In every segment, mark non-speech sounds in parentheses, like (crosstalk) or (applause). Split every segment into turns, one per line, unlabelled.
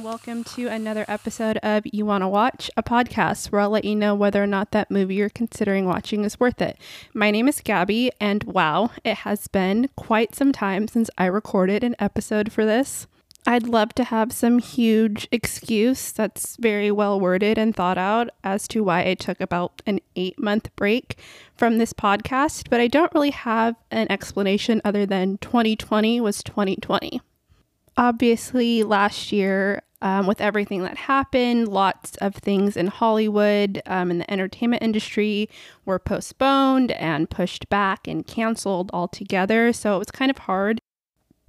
and welcome to another episode of You Wanna Watch, a podcast where I'll let you know whether or not that movie you're considering watching is worth it. My name is Gabby, and wow, it has been quite some time since I recorded an episode for this. I'd love to have some huge excuse that's very well worded and thought out as to why I took about an eight month break from this podcast, but I don't really have an explanation other than 2020 was 2020. Obviously, last year, um, with everything that happened, lots of things in Hollywood, um, in the entertainment industry, were postponed and pushed back and canceled altogether. So it was kind of hard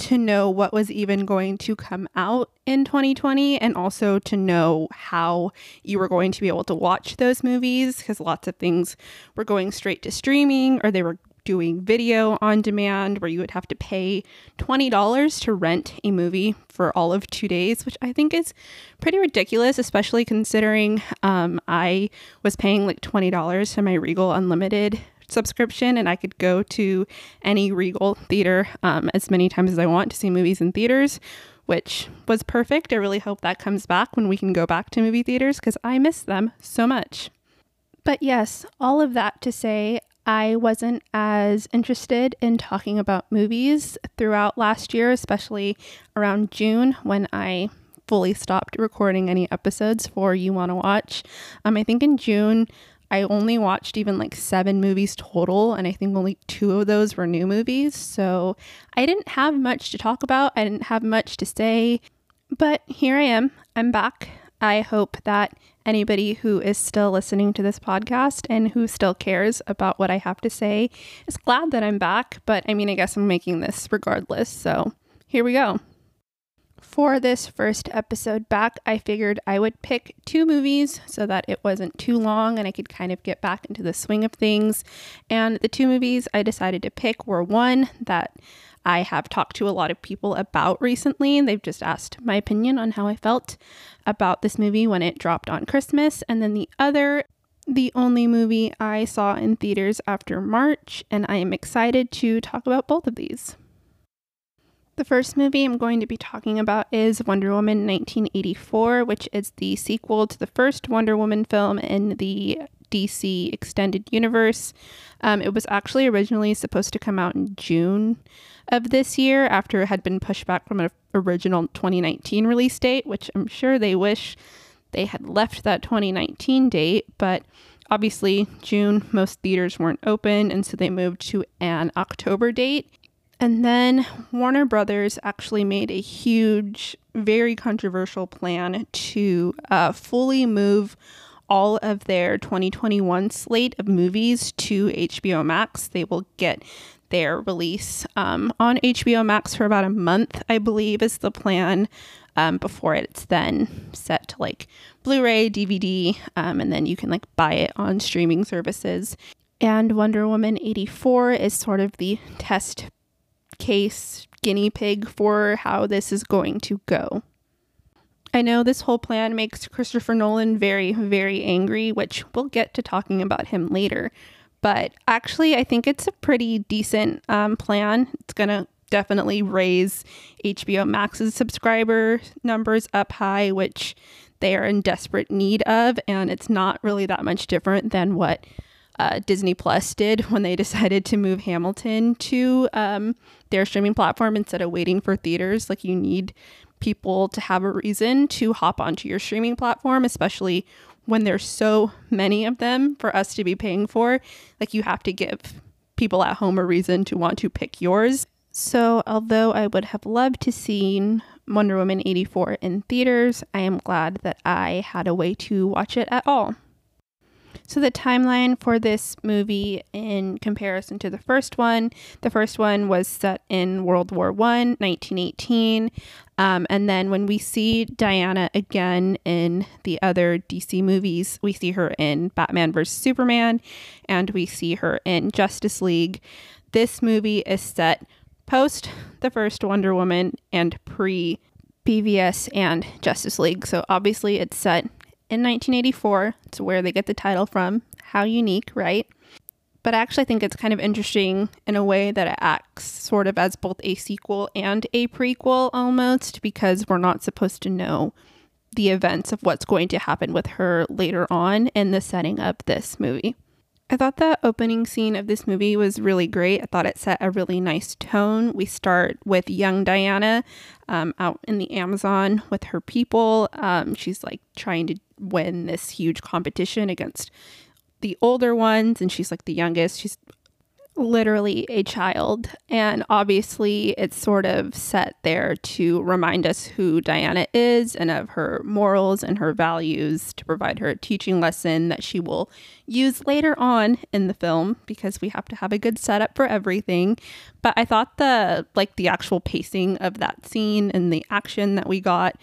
to know what was even going to come out in 2020 and also to know how you were going to be able to watch those movies because lots of things were going straight to streaming or they were doing video on demand where you would have to pay $20 to rent a movie for all of two days, which I think is pretty ridiculous, especially considering um, I was paying like $20 for my Regal Unlimited subscription and I could go to any Regal theater um, as many times as I want to see movies in theaters, which was perfect. I really hope that comes back when we can go back to movie theaters because I miss them so much. But yes, all of that to say, I wasn't as interested in talking about movies throughout last year, especially around June when I fully stopped recording any episodes for You Want to Watch. Um, I think in June, I only watched even like seven movies total, and I think only two of those were new movies. So I didn't have much to talk about. I didn't have much to say, but here I am. I'm back. I hope that anybody who is still listening to this podcast and who still cares about what I have to say is glad that I'm back. But I mean, I guess I'm making this regardless. So here we go. For this first episode back, I figured I would pick two movies so that it wasn't too long and I could kind of get back into the swing of things. And the two movies I decided to pick were one that I have talked to a lot of people about recently. They've just asked my opinion on how I felt about this movie when it dropped on Christmas. And then the other, the only movie I saw in theaters after March. And I am excited to talk about both of these. The first movie I'm going to be talking about is Wonder Woman 1984, which is the sequel to the first Wonder Woman film in the DC Extended Universe. Um, it was actually originally supposed to come out in June of this year after it had been pushed back from an original 2019 release date, which I'm sure they wish they had left that 2019 date, but obviously June most theaters weren't open and so they moved to an October date. And then Warner Brothers actually made a huge, very controversial plan to uh, fully move all of their 2021 slate of movies to HBO Max. They will get their release um, on HBO Max for about a month, I believe, is the plan. Um, before it's then set to like Blu-ray, DVD, um, and then you can like buy it on streaming services. And Wonder Woman 84 is sort of the test case guinea pig for how this is going to go. I know this whole plan makes Christopher Nolan very, very angry, which we'll get to talking about him later. But actually, I think it's a pretty decent um, plan. It's going to definitely raise HBO Max's subscriber numbers up high, which they are in desperate need of. And it's not really that much different than what uh, Disney Plus did (laughs) when they decided to move Hamilton to um, their streaming platform instead of waiting for theaters. Like, you need people to have a reason to hop onto your streaming platform, especially when there's so many of them for us to be paying for, like you have to give people at home a reason to want to pick yours. So, although I would have loved to seen Wonder Woman 84 in theaters, I am glad that I had a way to watch it at all. So, the timeline for this movie in comparison to the first one the first one was set in World War One, 1918. Um, and then when we see Diana again in the other DC movies, we see her in Batman vs. Superman and we see her in Justice League. This movie is set post the first Wonder Woman and pre BVS and Justice League. So obviously it's set in 1984. It's where they get the title from. How unique, right? But I actually think it's kind of interesting in a way that it acts sort of as both a sequel and a prequel almost, because we're not supposed to know the events of what's going to happen with her later on in the setting of this movie. I thought the opening scene of this movie was really great. I thought it set a really nice tone. We start with young Diana um, out in the Amazon with her people. Um, she's like trying to win this huge competition against the older ones, and she's like the youngest. She's literally a child. And obviously, it's sort of set there to remind us who Diana is and of her morals and her values to provide her a teaching lesson that she will use later on in the film because we have to have a good setup for everything. But I thought the like the actual pacing of that scene and the action that we got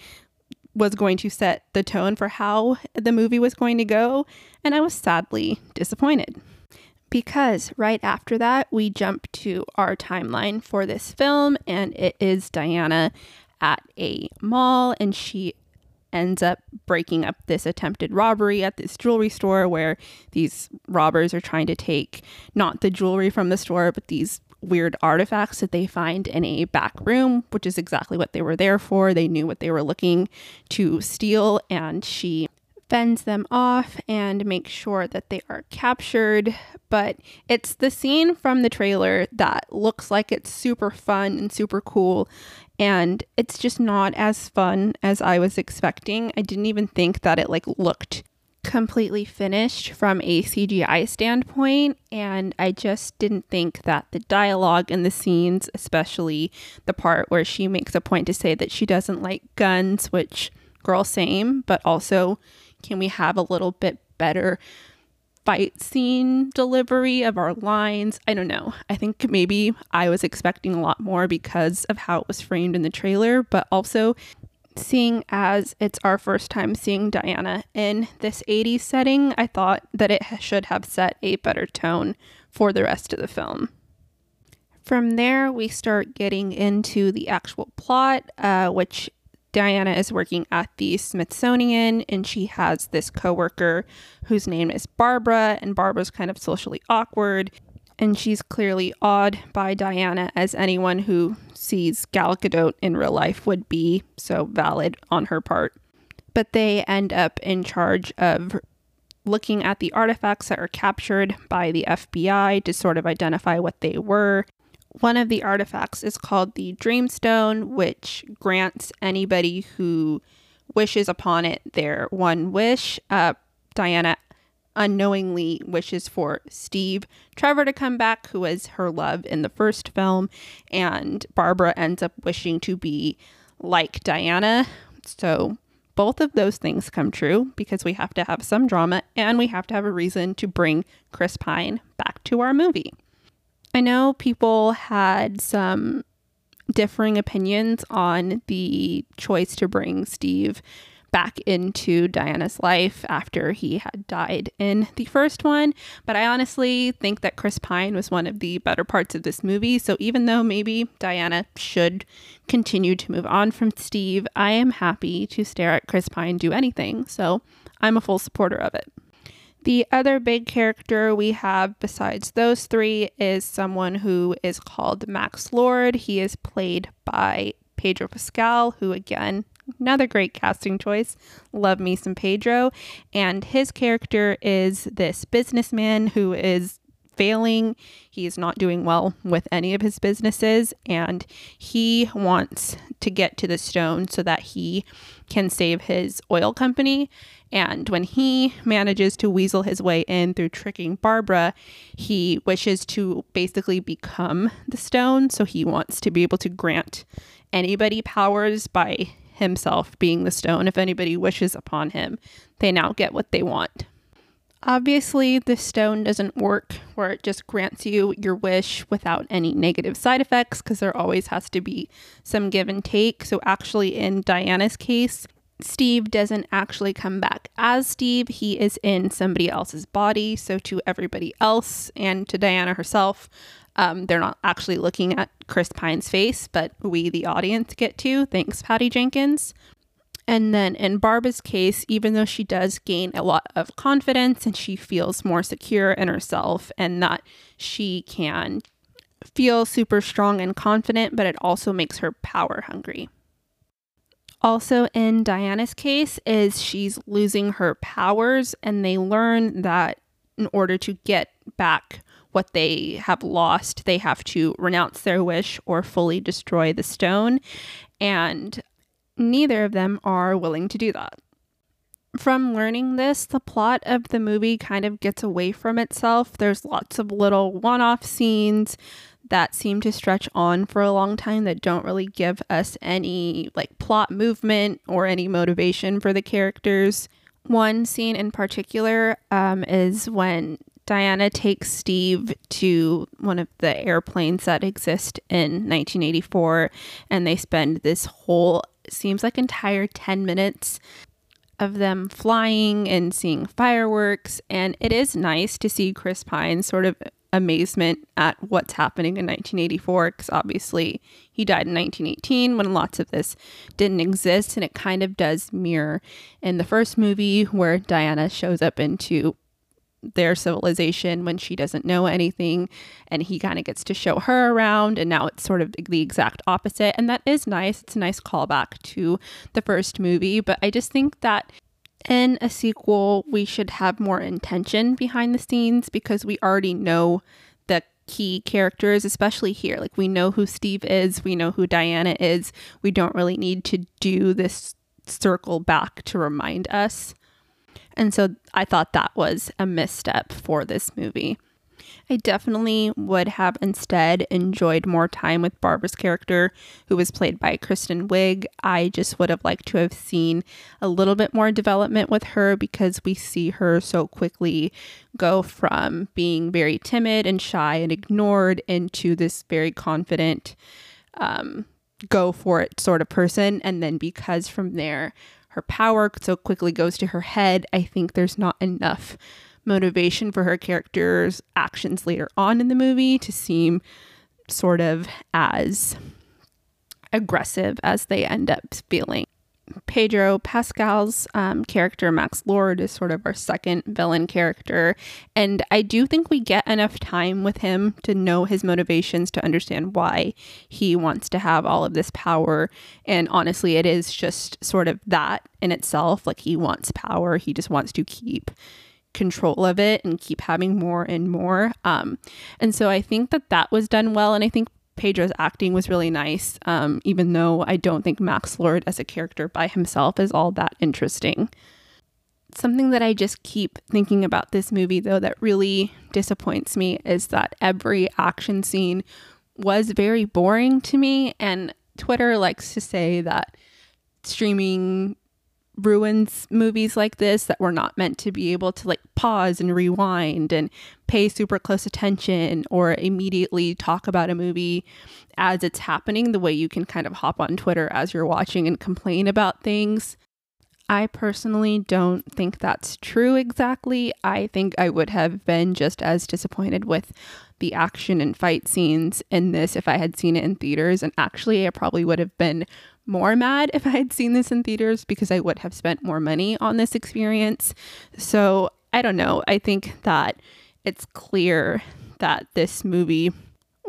was going to set the tone for how the movie was going to go, and I was sadly disappointed because right after that, we jump to our timeline for this film, and it is Diana at a mall, and she ends up breaking up this attempted robbery at this jewelry store where these robbers are trying to take not the jewelry from the store, but these weird artifacts that they find in a back room, which is exactly what they were there for. They knew what they were looking to steal, and she fends them off and makes sure that they are captured. But it's the scene from the trailer that looks like it's super fun and super cool. And it's just not as fun as I was expecting. I didn't even think that it like looked completely finished from a CGI standpoint, and I just didn't think that the dialogue in the scenes, especially the part where she makes a point to say that she doesn't like guns, which girl same, but also can we have a little bit better fight scene delivery of our lines? I don't know. I think maybe I was expecting a lot more because of how it was framed in the trailer, but also seeing as it's our first time seeing Diana in this 80s setting, I thought that it should have set a better tone for the rest of the film. From there, we start getting into the actual plot, uh, which Diana is working at the Smithsonian and she has this coworker whose name is Barbara, and Barbara's kind of socially awkward. And she's clearly awed by Diana, as anyone who sees Gal Gadot in real life would be, so valid on her part. But they end up in charge of looking at the artifacts that are captured by the FBI to sort of identify what they were one of the artifacts is called the Dreamstone, which grants anybody who wishes upon it their one wish. Uh, Diana unknowingly wishes for Steve Trevor to come back, who was her love in the first film, and Barbara ends up wishing to be like Diana. So both of those things come true because we have to have some drama and we have to have a reason to bring Chris Pine back to our movie. I know people had some differing opinions on the choice to bring Steve back into Diana's life after he had died in the first one. But I honestly think that Chris Pine was one of the better parts of this movie. So even though maybe Diana should continue to move on from Steve, I am happy to stare at Chris Pine do anything. So I'm a full supporter of it. The other big character we have besides those three is someone who is called Max Lord. He is played by Pedro Pascal, who again, another great casting choice. Love me some Pedro. And his character is this businessman who is failing. He is not doing well with any of his businesses, and he wants to get to the stone so that he can save his oil company. And when he manages to weasel his way in through tricking Barbara, he wishes to basically become the stone. So he wants to be able to grant anybody powers by himself being the stone. If anybody wishes upon him, they now get what they want. Obviously, the stone doesn't work where it just grants you your wish without any negative side effects because there always has to be some give and take. So, actually, in Diana's case, Steve doesn't actually come back as Steve. He is in somebody else's body. So, to everybody else and to Diana herself, um, they're not actually looking at Chris Pine's face, but we, the audience, get to. Thanks, Patty Jenkins. And then in Barbara's case, even though she does gain a lot of confidence and she feels more secure in herself and that she can feel super strong and confident, but it also makes her power hungry. Also, in Diana's case, is she's losing her powers, and they learn that in order to get back what they have lost, they have to renounce their wish or fully destroy the stone. And neither of them are willing to do that. From learning this, the plot of the movie kind of gets away from itself. There's lots of little one off scenes that seem to stretch on for a long time that don't really give us any like plot movement or any motivation for the characters. One scene in particular um, is when Diana takes Steve to one of the airplanes that exist in 1984, and they spend this whole seems like entire 10 minutes of them flying and seeing fireworks. And it is nice to see Chris Pine's sort of amazement at what's happening in 1984 because obviously he died in 1918 when lots of this didn't exist and it kind of does mirror in the first movie where Diana shows up into their civilization when she doesn't know anything and he kind of gets to show her around and now it's sort of the exact opposite and that is nice. It's a nice callback to the first movie but i just think that in a sequel we should have more intention behind the scenes because we already know the key characters especially here. Like we know who steve is we know who diana is. We don't really need to do this circle back to remind us and so I thought that was a misstep for this movie. I definitely would have instead enjoyed more time with Barbara's character, who was played by Kristen Wiig. I just would have liked to have seen a little bit more development with her because we see her so quickly go from being very timid and shy and ignored into this very confident, um, go for it sort of person. And then because from there, her power so quickly goes to her head, I think there's not enough motivation for her character's actions later on in the movie to seem sort of as aggressive as they end up feeling. Pedro Pascal's um, character, Max Lord, is sort of our second villain character. And I do think we get enough time with him to know his motivations, to understand why he wants to have all of this power. And honestly, it is just sort of that in itself. Like he wants power, he just wants to keep control of it and keep having more and more. Um, and so I think that that was done well. And I think Pedro's acting was really nice, um, even though I don't think Max Lord as a character by himself is all that interesting. Something that I just keep thinking about this movie, though, that really disappoints me is that every action scene was very boring to me. And Twitter likes to say that streaming ruins movies like this that we're not meant to be able to like pause and rewind and pay super close attention or immediately talk about a movie as it's happening the way you can kind of hop on Twitter as you're watching and complain about things. I personally don't think that's true exactly. I think I would have been just as disappointed with the action and fight scenes in this if I had seen it in theaters. And actually, I probably would have been more mad if I had seen this in theaters because I would have spent more money on this experience. So I don't know. I think that it's clear that this movie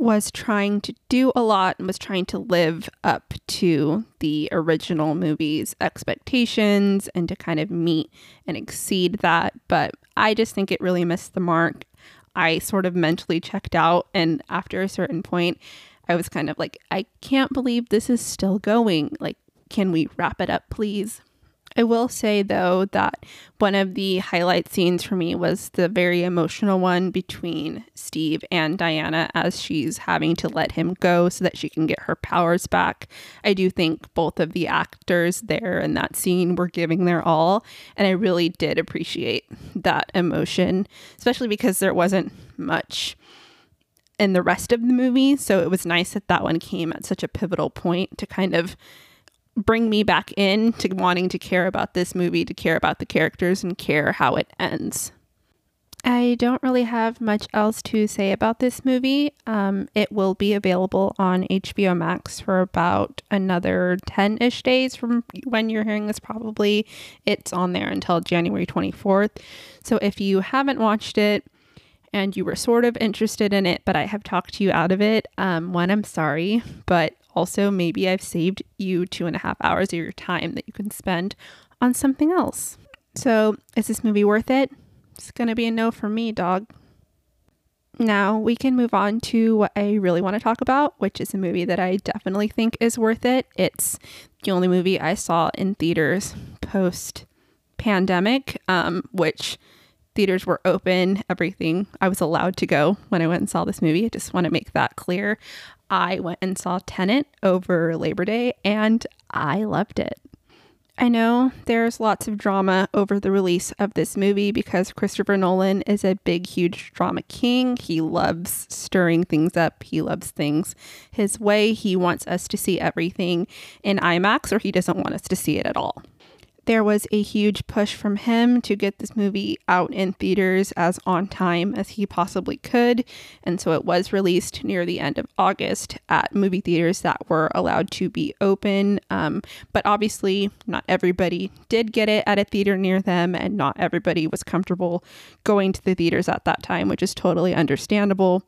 was trying to do a lot and was trying to live up to the original movie's expectations and to kind of meet and exceed that. But I just think it really missed the mark. I sort of mentally checked out, and after a certain point, I was kind of like, I can't believe this is still going. Like, can we wrap it up, please? I will say though that one of the highlight scenes for me was the very emotional one between Steve and Diana as she's having to let him go so that she can get her powers back. I do think both of the actors there in that scene were giving their all, and I really did appreciate that emotion, especially because there wasn't much in the rest of the movie. So it was nice that that one came at such a pivotal point to kind of bring me back in to wanting to care about this movie, to care about the characters and care how it ends. I don't really have much else to say about this movie. Um, it will be available on HBO Max for about another 10 ish days from when you're hearing this, probably. It's on there until January 24th. So if you haven't watched it, and you were sort of interested in it, but I have talked you out of it. Um, one, I'm sorry, but also maybe I've saved you two and a half hours of your time that you can spend on something else. So, is this movie worth it? It's gonna be a no for me, dog. Now we can move on to what I really want to talk about, which is a movie that I definitely think is worth it. It's the only movie I saw in theaters post pandemic, um, which theaters were open, everything. I was allowed to go when I went and saw this movie. I just want to make that clear. I went and saw Tenet over Labor Day and I loved it. I know there's lots of drama over the release of this movie because Christopher Nolan is a big, huge drama king. He loves stirring things up, he loves things his way. He wants us to see everything in IMAX or he doesn't want us to see it at all there was a huge push from him to get this movie out in theaters as on time as he possibly could. And so it was released near the end of August at movie theaters that were allowed to be open. Um, but obviously, not everybody did get it at a theater near them, and not everybody was comfortable going to the theaters at that time, which is totally understandable.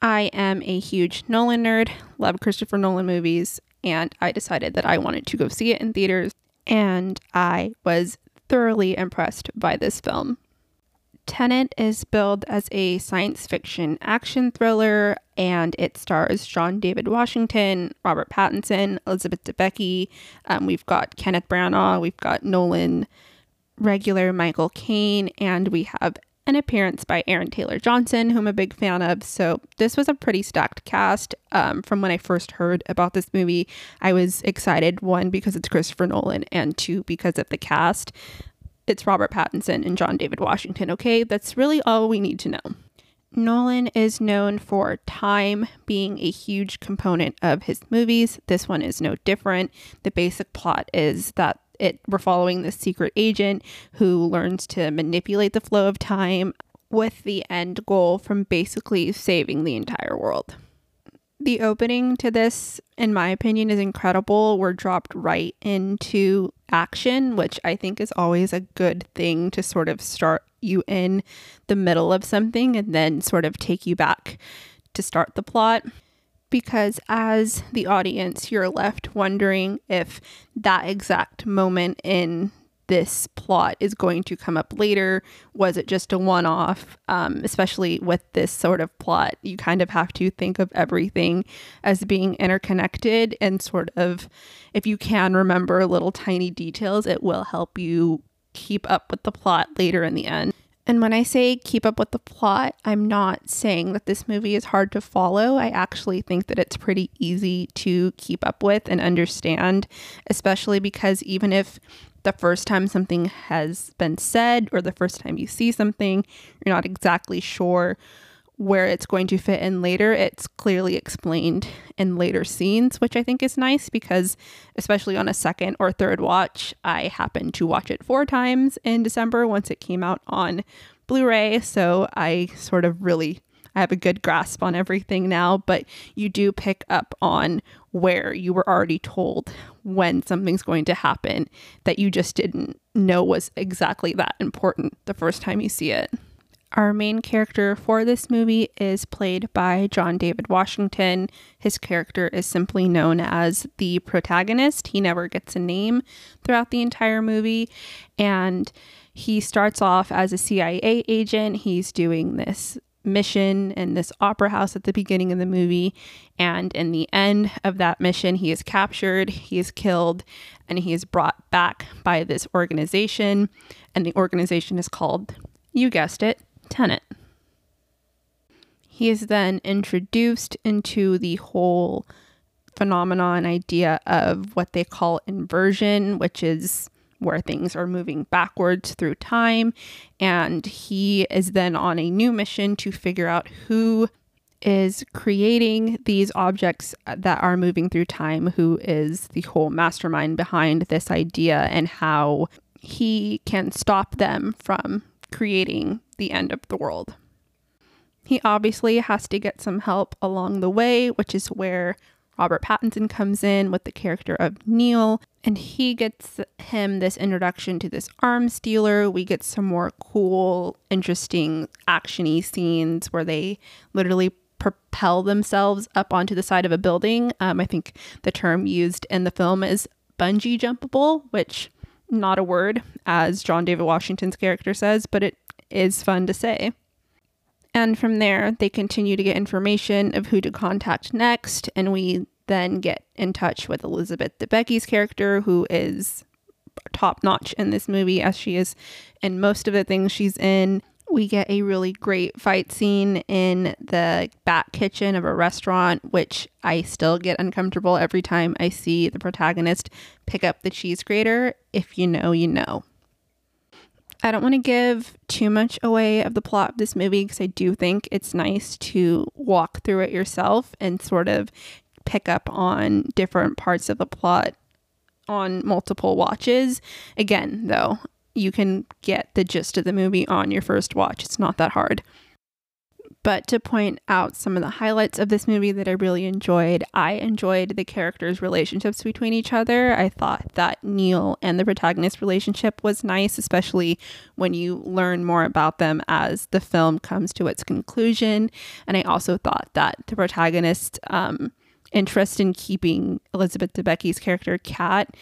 I am a huge Nolan nerd, love Christopher Nolan movies, and I decided that I wanted to go see it in theaters and I was thoroughly impressed by this film. Tenet is billed as a science fiction action thriller, and it stars John David Washington, Robert Pattinson, Elizabeth Debicki. Um, we've got Kenneth Branagh, we've got Nolan, regular Michael Caine, and we have an appearance by Aaron Taylor Johnson, who I'm a big fan of. So this was a pretty stacked cast. Um, from when I first heard about this movie, I was excited. One because it's Christopher Nolan, and two because of the cast. It's Robert Pattinson and John David Washington. Okay, that's really all we need to know. Nolan is known for time being a huge component of his movies. This one is no different. The basic plot is that it we're following this secret agent who learns to manipulate the flow of time with the end goal from basically saving the entire world. The opening to this, in my opinion, is incredible. We're dropped right into action, which I think is always a good thing to sort of start you in the middle of something and then sort of take you back to start the plot because as the audience, you're left wondering if that exact moment in this plot is going to come up later. Was it just a one off? Um, especially with this sort of plot, you kind of have to think of everything as being interconnected and sort of, if you can remember little tiny details, it will help you keep up with the plot later in the end. And when I say keep up with the plot, I'm not saying that this movie is hard to follow. I actually think that it's pretty easy to keep up with and understand, especially because even if the first time something has been said or the first time you see something, you're not exactly sure where it's going to fit in later, it's clearly explained in later scenes, which I think is nice because, especially on a second or third watch, I happened to watch it four times in December once it came out on Blu ray. So I sort of really. I have a good grasp on everything now, but you do pick up on where you were already told when something's going to happen that you just didn't know was exactly that important the first time you see it. Our main character for this movie is played by John David Washington. His character is simply known as the protagonist. He never gets a name throughout the entire movie. And he starts off as a CIA agent. He's doing this mission in this opera house at the beginning of the movie. And in the end of that mission, he is captured, he is killed, and he is brought back by this organization. And the organization is called, you guessed it, Tenet. He is then introduced into the whole phenomenon idea of what they call inversion, which is where things are moving backwards through time. And he is then on a new mission to figure out who is creating these objects that are moving through time, who is the whole mastermind behind this idea, and how he can stop them from creating the end of the world. He obviously has to get some help along the way, which is where Robert Pattinson comes in with the character of Neil, and he gets him this introduction to this arms dealer. We get some more cool, interesting, actiony scenes where they literally propel themselves up onto the side of a building. Um, I think the term used in the film is bungee jumpable, which not a word, as John David Washington's character says, but it is fun to say. And from there, they continue to get information of who to contact next, and we then get in touch with Elizabeth Debicki's character, who is top notch in this movie, as she is in most of the things she's in. We get a really great fight scene in the back kitchen of a restaurant, which I still get uncomfortable every time I see the protagonist pick up the cheese grater. If you know, you know. I don't want to give too much away of the plot of this movie because I do think it's nice to walk through it yourself and sort of pick up on different parts of the plot on multiple watches. Again, though, you can get the gist of the movie on your first watch. It's not that hard. But to point out some of the highlights of this movie that I really enjoyed, I enjoyed the characters' relationships between each other. I thought that Neil and the protagonist relationship was nice, especially when you learn more about them as the film comes to its conclusion. And I also thought that the protagonist um, interest in keeping Elizabeth Debicki's character Kat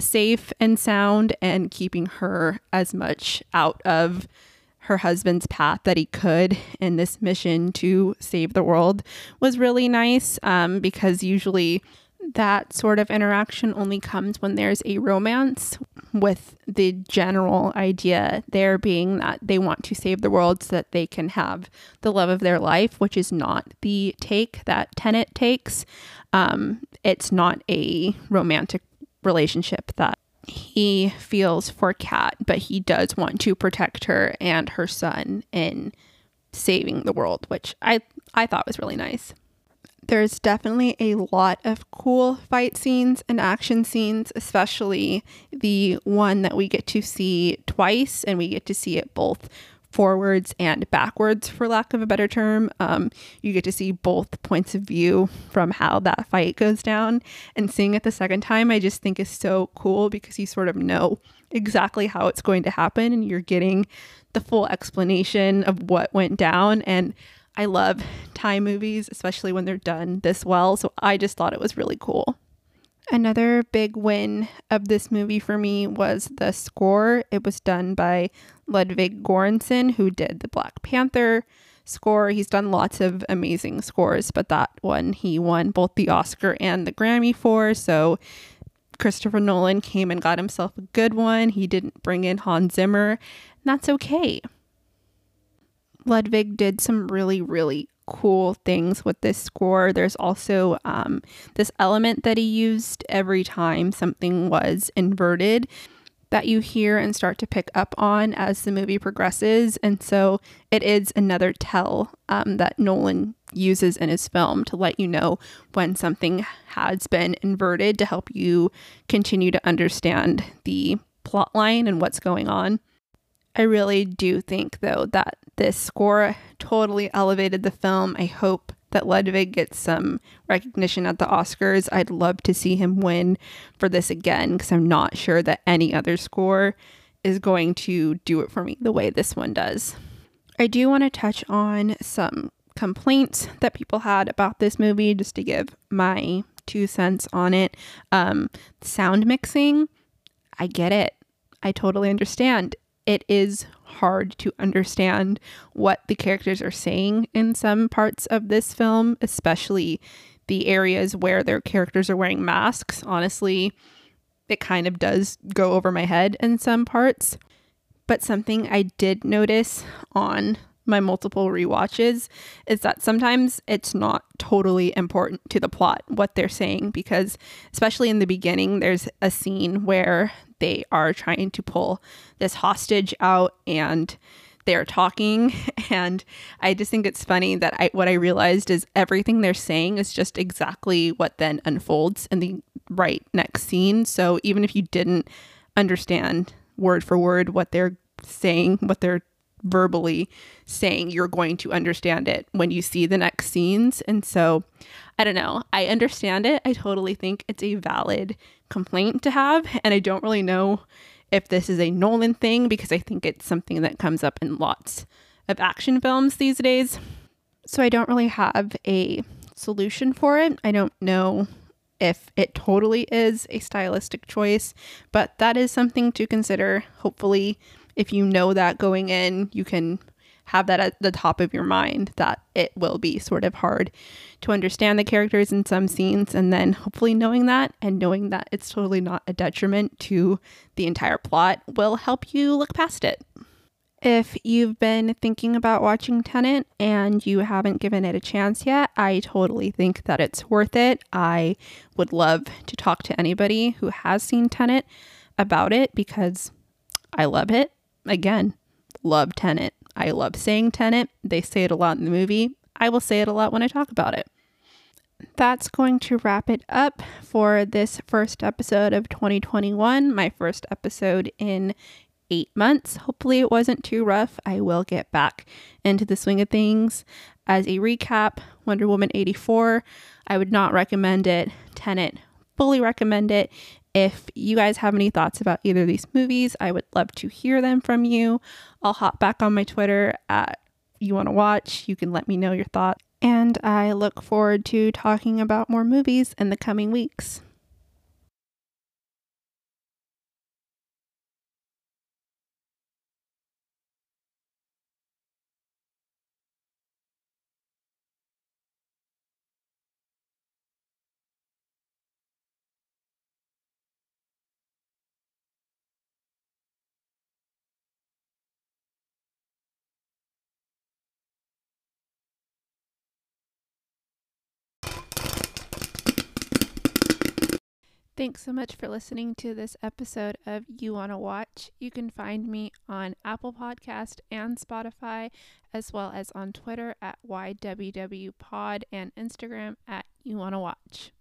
safe and sound and keeping her as much out of her husband's path that he could in this mission to save the world was really nice um, because usually that sort of interaction only comes when there's a romance with the general idea there being that they want to save the world so that they can have the love of their life, which is not the take that Tenet takes. Um, it's not a romantic relationship that he feels for Kat, but he does want to protect her and her son in saving the world, which I I thought was really nice. There's definitely a lot of cool fight scenes and action scenes, especially the one that we get to see twice, and we get to see it both forwards and backwards, for lack of a better term. Um, you get to see both points of view from how that fight goes down. And seeing it the second time, I just think is so cool because you sort of know exactly how it's going to happen and you're getting the full explanation of what went down. And I love Thai movies, especially when they're done this well. So I just thought it was really cool. Another big win of this movie for me was the score. It was done by Ludwig Göransson, who did the Black Panther score. He's done lots of amazing scores, but that one he won both the Oscar and the Grammy for. So Christopher Nolan came and got himself a good one. He didn't bring in Hans Zimmer, and that's okay. Ludwig did some really, really cool things with this score. There's also um, this element that he used every time something was inverted that you hear and start to pick up on as the movie progresses. And so it is another tell um, that Nolan uses in his film to let you know when something has been inverted to help you continue to understand the plot line and what's going on. I really do think, though, that this score totally elevated the film. I hope that Ludwig gets some recognition at the Oscars. I'd love to see him win for this again because I'm not sure that any other score is going to do it for me the way this one does. I do want to touch on some complaints that people had about this movie just to give my two cents on it. Um, sound mixing, I get it. I totally understand it is hard to understand what the characters are saying in some parts of this film, especially the areas where their characters are wearing masks. Honestly, it kind of does go over my head in some parts. But something I did notice on my multiple re-watches is that sometimes it's not totally important to the plot what they're saying because especially in the beginning there's a scene where they are trying to pull this hostage out and they're talking. (laughs) And i just think it's funny that I, what i realized is everything they're saying is just exactly what then unfolds in the right next scene. So even if you didn't understand word for word what they're saying what they're verbally saying you're going to understand it when you see the next scenes. And so i don't know i understand it i totally think it's a valid complaint to have. And I don't really know if this is a Nolan thing because I think it's something that comes up in lots of action films these days. So I don't really have a solution for it. I don't know if it totally is a stylistic choice, but that is something to consider. Hopefully, if you know that going in, you can have that at the top of your mind that it will be sort of hard to understand the characters in some scenes. And then hopefully knowing that and knowing that it's totally not a detriment to the entire plot will help you look past it. If you've been thinking about watching Tenet and you haven't given it a chance yet, I totally think that it's worth it. I would love to talk to anybody who has seen Tenet about it because I love it. Again, love Tenet. I love saying Tenet. They say it a lot in the movie. I will say it a lot when I talk about it. That's going to wrap it up for this first episode of 2021, my first episode in eight months. Hopefully, it wasn't too rough. I will get back into the swing of things. As a recap, Wonder Woman 84, I would not recommend it. Tenet, fully recommend it. If you guys have any thoughts about either of these movies, I would love to hear them from you. I'll hop back on my Twitter at you want to watch. You can let me know your thoughts. And I look forward to talking about more movies in the coming weeks. Thanks so much for listening to this episode of You Wanna Watch. You can find me on Apple Podcast and Spotify, as well as on Twitter at YWWPod and Instagram at You Wanna Watch.